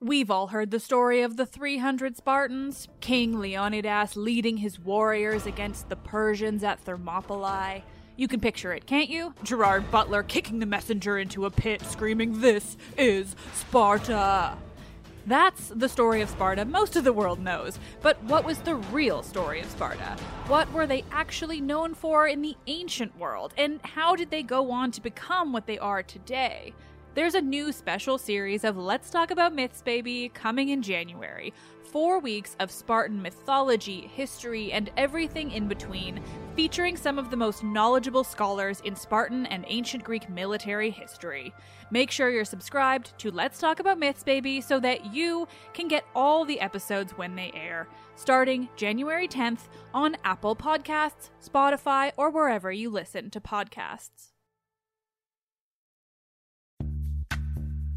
We've all heard the story of the 300 Spartans, King Leonidas leading his warriors against the Persians at Thermopylae. You can picture it, can't you? Gerard Butler kicking the messenger into a pit, screaming, This is Sparta! That's the story of Sparta most of the world knows. But what was the real story of Sparta? What were they actually known for in the ancient world? And how did they go on to become what they are today? There's a new special series of Let's Talk About Myths, Baby coming in January. Four weeks of Spartan mythology, history, and everything in between, featuring some of the most knowledgeable scholars in Spartan and ancient Greek military history. Make sure you're subscribed to Let's Talk About Myths, Baby, so that you can get all the episodes when they air, starting January 10th on Apple Podcasts, Spotify, or wherever you listen to podcasts.